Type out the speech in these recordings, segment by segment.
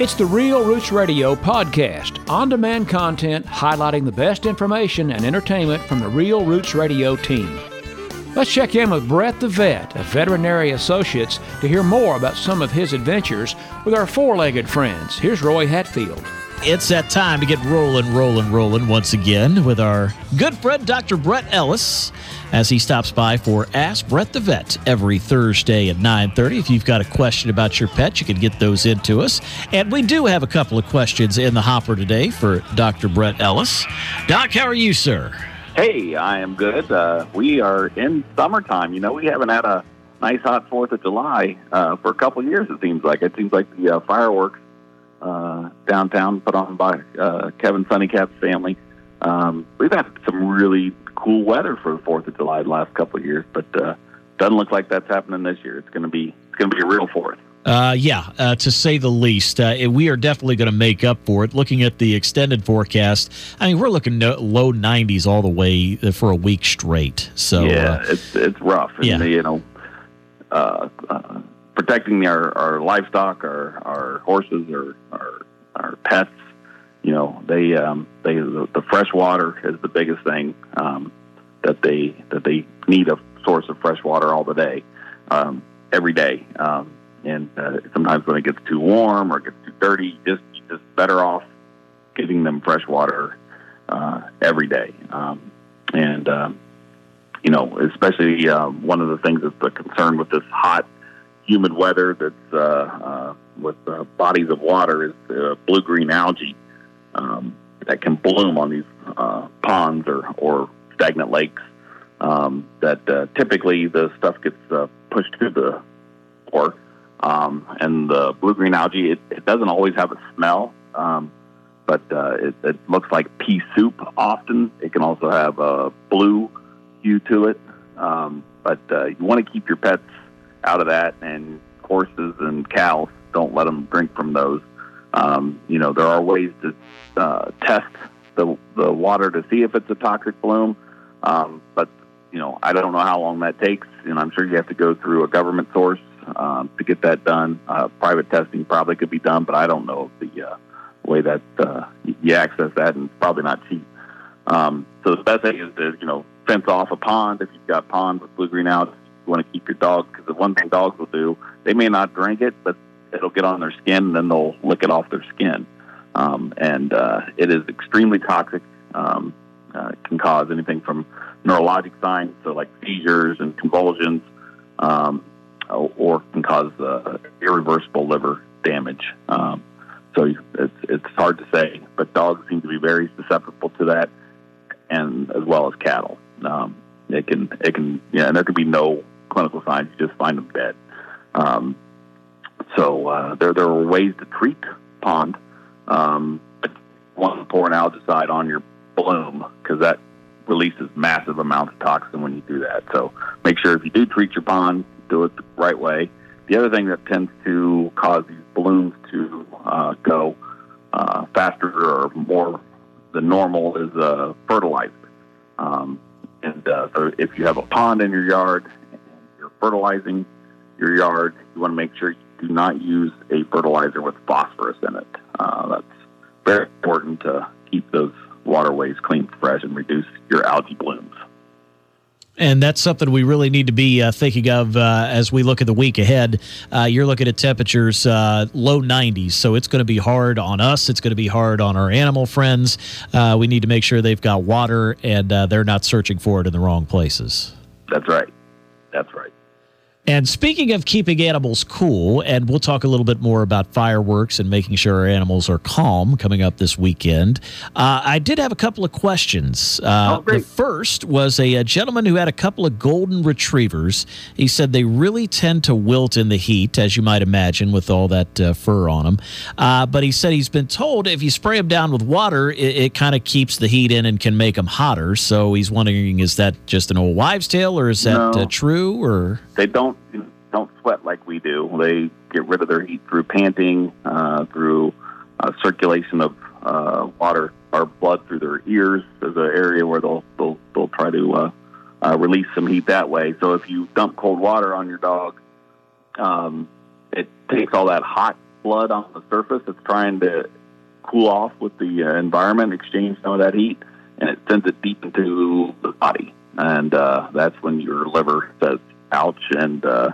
It's the Real Roots Radio podcast, on demand content highlighting the best information and entertainment from the Real Roots Radio team. Let's check in with Brett the Vet of Veterinary Associates to hear more about some of his adventures with our four legged friends. Here's Roy Hatfield. It's that time to get rolling, rolling, rolling once again with our good friend, Dr. Brett Ellis, as he stops by for Ask Brett the Vet every Thursday at 9.30. If you've got a question about your pet, you can get those into us. And we do have a couple of questions in the hopper today for Dr. Brett Ellis. Doc, how are you, sir? Hey, I am good. Uh, we are in summertime. You know, we haven't had a nice hot Fourth of July uh, for a couple years. It seems like it seems like the uh, fireworks uh, downtown put on by uh, Kevin Sunnycap's family. Um, we've had some really cool weather for the Fourth of July the last couple of years, but uh, doesn't look like that's happening this year. It's going to be it's going to be a real Fourth. Uh, yeah, uh, to say the least. Uh, we are definitely going to make up for it. Looking at the extended forecast, I mean, we're looking no, low 90s all the way for a week straight. So yeah, uh, it's it's rough. And, yeah. you know, uh, uh, protecting our, our livestock, our our horses, our our, our pets. You know, they um, they the, the fresh water is the biggest thing um, that they that they need a source of fresh water all the day, um, every day. Um, and uh, sometimes when it gets too warm or gets too dirty, just just better off giving them fresh water uh, every day. Um, and um, you know, especially uh, one of the things that's a concern with this hot, humid weather that's uh, uh, with uh, bodies of water is uh, blue green algae um, that can bloom on these uh, ponds or, or stagnant lakes. Um, that uh, typically the stuff gets uh, pushed to the floor um, and the blue green algae, it, it, doesn't always have a smell, um, but uh, it, it, looks like pea soup often. It can also have a blue hue to it. Um, but uh, you want to keep your pets out of that, and horses and cows, don't let them drink from those. Um, you know, there are ways to uh, test the, the water to see if it's a toxic bloom, um, but you know, I don't know how long that takes, and I'm sure you have to go through a government source um, to get that done. Uh, private testing probably could be done, but I don't know the uh, way that uh, you access that, and probably not cheap. Um, so the best thing is to you know fence off a pond if you've got pond with blue green algae. Want to keep your dogs because the one thing dogs will do, they may not drink it, but it'll get on their skin and then they'll lick it off their skin. Um, and uh, it is extremely toxic. Um, uh, can cause anything from neurologic signs, so like seizures and convulsions, um, or can cause uh, irreversible liver damage. Um, so it's it's hard to say, but dogs seem to be very susceptible to that, and as well as cattle. Um, it can it can yeah, and there can be no clinical signs. You just find them dead. Um, so uh, there there are ways to treat pond. Um, want to pour an algicide on your bloom because that releases massive amounts of toxin when you do that. So make sure if you do treat your pond, do it the right way. The other thing that tends to cause these blooms to uh, go uh, faster or more than normal is uh, fertilizer. Um, and uh, so if you have a pond in your yard fertilizing your yard, you want to make sure you do not use a fertilizer with phosphorus in it. Uh, that's very important to keep those waterways clean, fresh, and reduce your algae blooms. And that's something we really need to be uh, thinking of uh, as we look at the week ahead. Uh, you're looking at temperatures uh, low 90s, so it's going to be hard on us. It's going to be hard on our animal friends. Uh, we need to make sure they've got water and uh, they're not searching for it in the wrong places. That's right. That's right. And speaking of keeping animals cool, and we'll talk a little bit more about fireworks and making sure our animals are calm coming up this weekend. Uh, I did have a couple of questions. Uh, oh, the first was a, a, gentleman who had a couple of golden retrievers. He said they really tend to wilt in the heat, as you might imagine, with all that uh, fur on them. Uh, but he said he's been told if you spray them down with water, it, it kind of keeps the heat in and can make them hotter. So he's wondering, is that just an old wives' tale, or is that no, uh, true? Or they don't don't sweat like we do. They get rid of their heat through panting, uh, through uh, circulation of uh, water or blood through their ears. There's an area where they'll they'll, they'll try to uh, uh, release some heat that way. So if you dump cold water on your dog, um, it takes all that hot blood on the surface. It's trying to cool off with the uh, environment, exchange some of that heat, and it sends it deep into the body. And uh, that's when your liver says, ouch, and uh,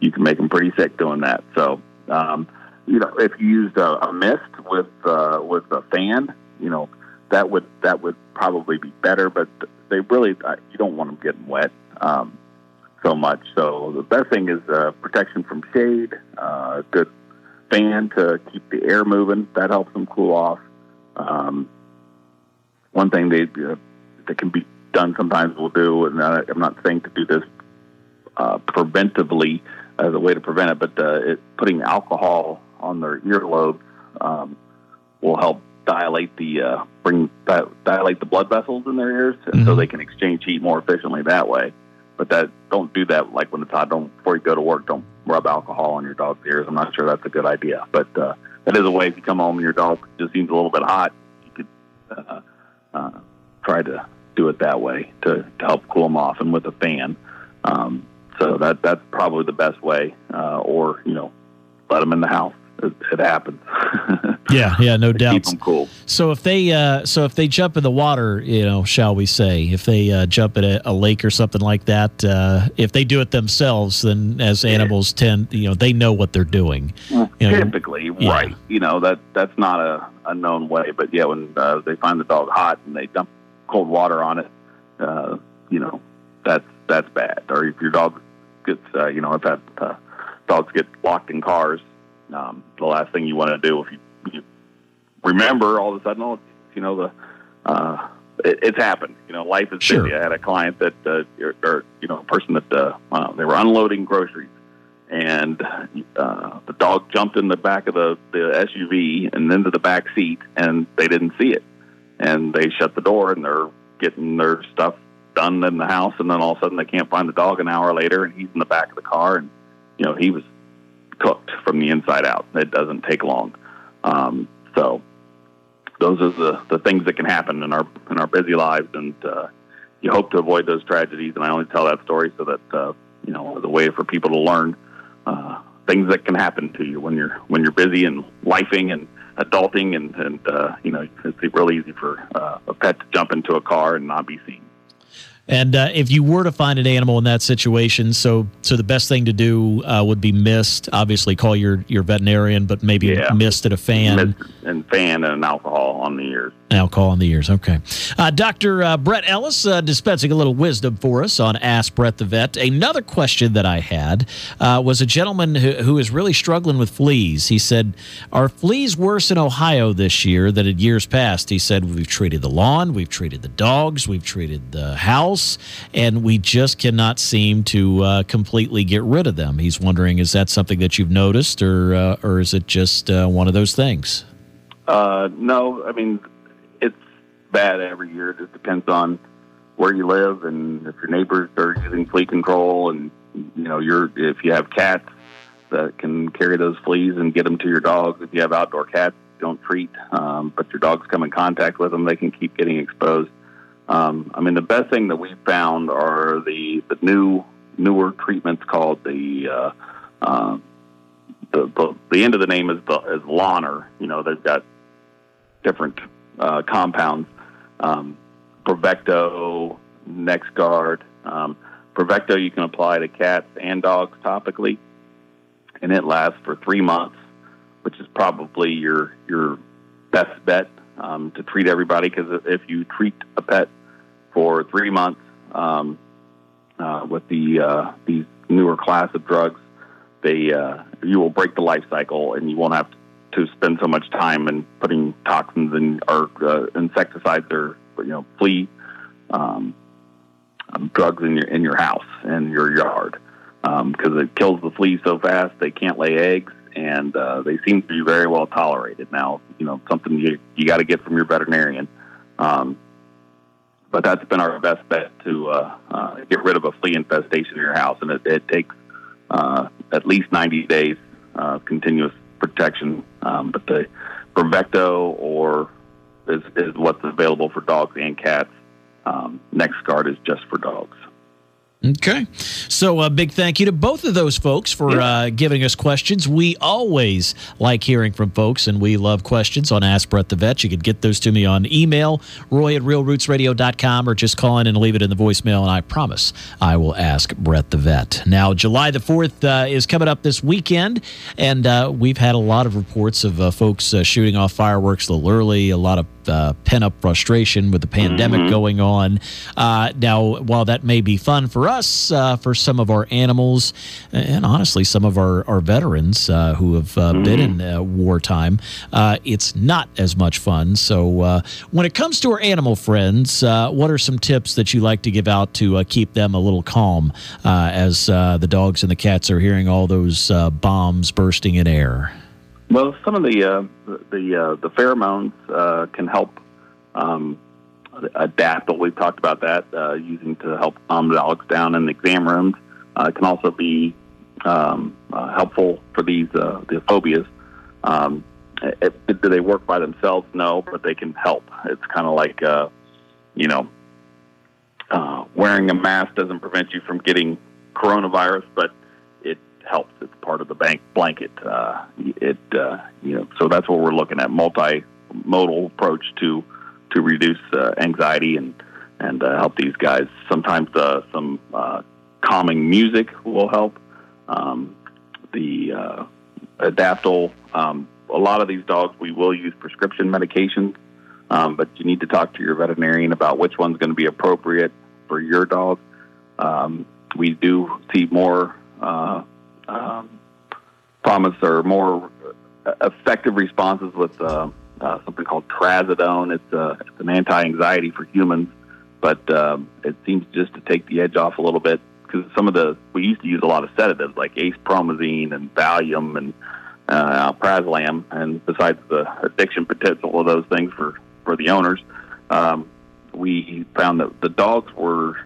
you can make them pretty sick doing that. So, um, you know, if you used a, a mist with uh, with a fan, you know, that would that would probably be better. But they really uh, you don't want them getting wet um, so much. So the best thing is uh, protection from shade, uh, good fan to keep the air moving. That helps them cool off. Um, one thing they uh, that can be done sometimes we'll do, and uh, I'm not saying to do this uh, preventively as a way to prevent it, but uh, it, putting alcohol on their earlobe um, will help dilate the uh, bring di- dilate the blood vessels in their ears, and mm-hmm. so they can exchange heat more efficiently that way. But that don't do that like when it's hot. Don't before you go to work. Don't rub alcohol on your dog's ears. I'm not sure that's a good idea, but uh, that is a way. If you come home and your dog just seems a little bit hot, you could uh, uh, try to do it that way to, to help cool them off, and with a fan. Um, so that that's probably the best way, uh, or you know, let them in the house it, it happens. yeah, yeah, no doubt. Keep them cool. So if they, uh, so if they jump in the water, you know, shall we say, if they uh, jump at a, a, lake or something like that, uh, if they do it themselves, then as animals tend, you know, they know what they're doing. Well, you know, typically, yeah. right? You know that that's not a, a known way, but yeah, when uh, they find the dog hot and they dump cold water on it, uh, you know, that's that's bad. Or if your dog gets, uh, you know, if that dogs get locked in cars um, the last thing you want to do if you, you remember all of a sudden, oh, you know, the uh, it, it's happened. You know, life is sure. busy. I had a client that, uh, or, or you know, a person that uh, uh, they were unloading groceries, and uh, the dog jumped in the back of the, the SUV and into the back seat, and they didn't see it, and they shut the door, and they're getting their stuff done in the house, and then all of a sudden they can't find the dog an hour later, and he's in the back of the car, and you know he was cooked from the inside out. It doesn't take long. Um, so those are the, the things that can happen in our in our busy lives, and uh, you hope to avoid those tragedies. And I only tell that story so that uh, you know as a way for people to learn uh, things that can happen to you when you're when you're busy and lifing and adulting, and and uh, you know it's really easy for uh, a pet to jump into a car and not be seen. And uh, if you were to find an animal in that situation, so so the best thing to do uh, would be mist. Obviously, call your your veterinarian, but maybe yeah. mist at a fan mist and fan and an alcohol on the ears. Alcohol on the ears. Okay. Uh, Doctor uh, Brett Ellis uh, dispensing a little wisdom for us on Ask Brett the Vet. Another question that I had uh, was a gentleman who, who is really struggling with fleas. He said, "Are fleas worse in Ohio this year than in years past?" He said, "We've treated the lawn, we've treated the dogs, we've treated the house." and we just cannot seem to uh, completely get rid of them. He's wondering, is that something that you've noticed, or uh, or is it just one of those things? Uh, no, I mean it's bad every year. It just depends on where you live and if your neighbors are using flea control, and you know, you're if you have cats that can carry those fleas and get them to your dogs. If you have outdoor cats, don't treat, um, but your dogs come in contact with them, they can keep getting exposed. Um, I mean, the best thing that we found are the the new newer treatments called the uh, uh, the, the, the end of the name is the is laner. You know, they've got different uh, compounds. Um, Bravecto, NexGard. Um, Bravecto you can apply to cats and dogs topically, and it lasts for three months, which is probably your your best bet um, to treat everybody because if you treat a pet for three months um, uh, with the uh, these newer class of drugs, they uh, you will break the life cycle and you won't have to spend so much time in putting toxins and or uh, insecticides or you know flea um, um, drugs in your in your house and your yard because um, it kills the fleas so fast they can't lay eggs and uh, they seem to be very well tolerated. Now, you know, something you you got to get from your veterinarian. Um, but that's been our best bet to uh, uh, get rid of a flea infestation in your house, and it, it takes uh, at least 90 days uh, continuous protection. Um, but the Bravecto or is, is what's available for dogs and cats. Um, NexGard is just for dogs. Okay. So, a uh, big thank you to both of those folks for uh, giving us questions. We always like hearing from folks, and we love questions on Ask Brett the Vet. You can get those to me on email, roy at realrootsradio.com, or just call in and leave it in the voicemail, and I promise I will ask Brett the Vet. Now, July the 4th uh, is coming up this weekend, and uh, we've had a lot of reports of uh, folks uh, shooting off fireworks a little early, a lot of uh, pent up frustration with the pandemic mm-hmm. going on. Uh, now, while that may be fun for us, uh, for some of our animals, and honestly, some of our, our veterans uh, who have uh, mm-hmm. been in uh, wartime, it's not as much fun. So, when it comes to our animal friends, what are some tips that you like to give out to keep them a little calm as the dogs and the cats are hearing all those bombs bursting in air? Well, some of the uh, the uh, the pheromones uh, can help um, adapt. But we've talked about that uh, using to help calm dogs down in the exam rooms. Uh, it can also be um, uh, helpful for these the phobias. Um, it, it, do they work by themselves? No, but they can help. It's kind of like you know, wearing a mask doesn't prevent you from getting coronavirus, but helps. It's part of the bank blanket. Uh, it uh, you know so that's what we're looking at multimodal approach to to reduce uh, anxiety and and uh, help these guys. Sometimes uh, some uh, calming music will help. Um, the Adaptil. Um, a lot of these dogs we will use prescription medications, um, but you need to talk to your veterinarian about which one's going to be appropriate for your dog. Um, we do see more uh, um, promise or more effective responses with uh, uh, something called trazodone. It's, uh, it's an anti-anxiety for humans, but um, it seems just to take the edge off a little bit because some of the we used to use a lot of sedatives like acepromazine and Valium and uh, alprazolam, and besides the addiction potential of those things for for the owners, um, we found that the dogs were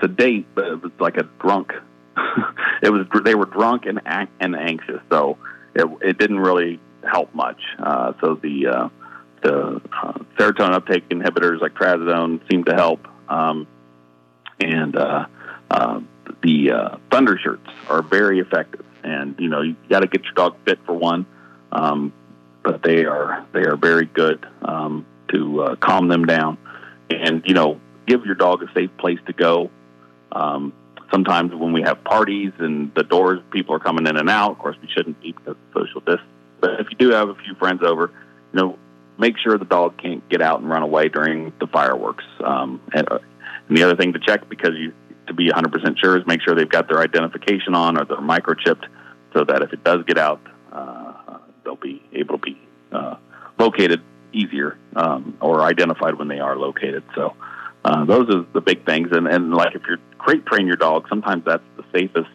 sedate, but it was like a drunk it was they were drunk and and anxious, so it it didn't really help much. Uh, so the uh, the uh, serotonin uptake inhibitors like trazodone seem to help, um, and uh, uh, the uh, thunder shirts are very effective. And you know you got to get your dog fit for one, um, but they are they are very good um, to uh, calm them down, and you know give your dog a safe place to go. Um, sometimes when we have parties and the doors, people are coming in and out. Of course, we shouldn't be because of social distance. But if you do have a few friends over, you know, make sure the dog can't get out and run away during the fireworks. Um, and, uh, and the other thing to check because you to be 100% sure is make sure they've got their identification on or they're microchipped, so that if it does get out, uh, they'll be able to be uh, located easier um, or identified when they are located. So uh, those are the big things. And, and like if you're crate train your dog, sometimes that's the safest.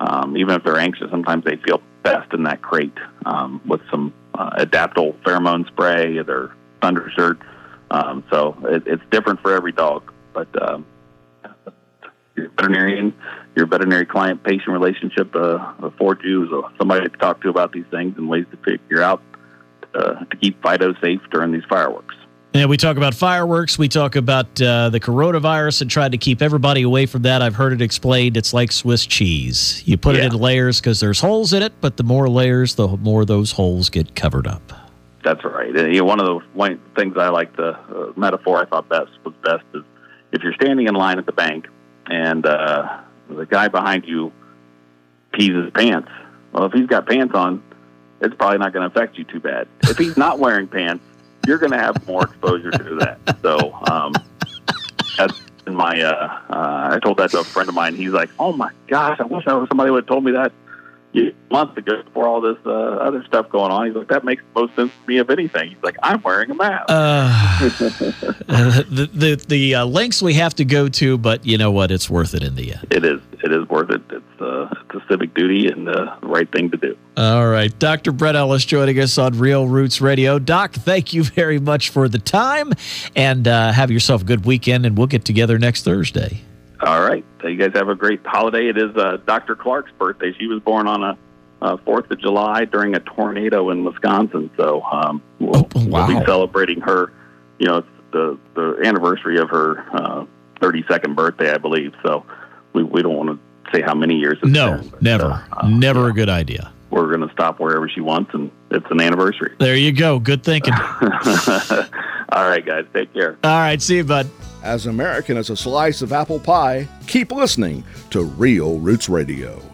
Um, even if they're anxious, sometimes they feel best in that crate um, with some uh, Adaptil pheromone spray or their thunder shirt. Um, so it, it's different for every dog. But um, your veterinarian, your veterinary client patient relationship uh, affords you somebody to talk to about these things and ways to figure out uh, to keep Fido safe during these fireworks. Yeah, we talk about fireworks. We talk about uh, the coronavirus and tried to keep everybody away from that. I've heard it explained. It's like Swiss cheese. You put yeah. it in layers because there's holes in it, but the more layers, the more those holes get covered up. That's right. And, you know, one of the one things I like the uh, metaphor I thought best was best is if you're standing in line at the bank and uh, the guy behind you pees his pants. Well, if he's got pants on, it's probably not going to affect you too bad. If he's not wearing pants you're going to have more exposure to that. So um, that's my. Uh, uh, I told that to a friend of mine. He's like, "Oh my gosh, I wish I was, somebody would have told me that months ago before all this uh, other stuff going on. He's like, that makes most sense to me of anything. He's like, I'm wearing a mask. Uh, the the, the uh, lengths we have to go to, but you know what? It's worth it in the end. It is. It is worth it. It's, uh, it's a civic duty and uh, the right thing to do. All right. Dr. Brett Ellis joining us on Real Roots Radio. Doc, thank you very much for the time and uh, have yourself a good weekend, and we'll get together next Thursday. All right. So You guys have a great holiday. It is uh, Dr. Clark's birthday. She was born on a uh, Fourth of July during a tornado in Wisconsin. So um, we'll, oh, wow. we'll, be celebrating her. You know, it's the the anniversary of her uh, 32nd birthday, I believe. So we, we don't want to say how many years. no, been, but, never, uh, never yeah. a good idea. We're going to stop wherever she wants, and it's an anniversary. There you go. Good thinking. All right, guys. Take care. All right. See you, bud. As American as a slice of apple pie, keep listening to Real Roots Radio.